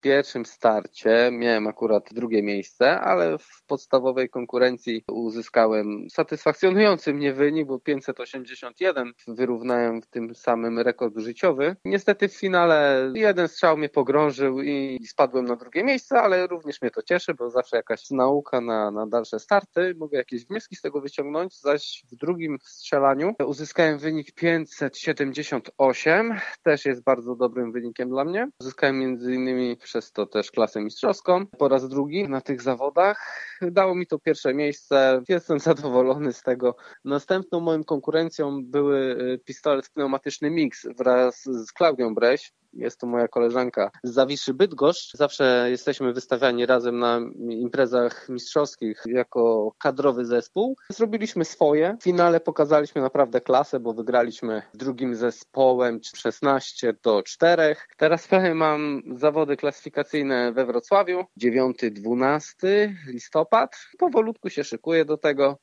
pierwszym starcie miałem akurat drugie miejsce, ale w podstawowej konkurencji uzyskałem satysfakcjonujący mnie wynik, bo 581 wyrównałem w tym samym rekord życiowy. Niestety w finale jeden strzał mnie pogrążył i spadłem na drugie miejsce, ale również mnie to cieszy, bo zawsze jakaś nauka na, na dalsze starty. Mogę jakieś wnioski z tego wyciągnąć, zaś w drugim strzelaniu uzyskałem wynik 578. Też jest bardzo dobrym wynikiem dla mnie. Uzyskałem między innymi przez to też klasę mistrzowską po raz drugi na tych zawodach. Dało mi to pierwsze miejsce. Jestem zadowolony z tego. Następną moją konkurencją były y, pistolet pneumatyczny Mix wraz z Klaudią Breś. Jest to moja koleżanka z Zawiszy Bydgoszcz. Zawsze jesteśmy wystawiani razem na imprezach mistrzowskich jako kadrowy zespół. Zrobiliśmy swoje. W finale pokazaliśmy naprawdę klasę, bo wygraliśmy drugim zespołem 16 do 4. Teraz mam zawody klasyfikacyjne we Wrocławiu. 9-12 listopad. Powolutku się szykuję do tego.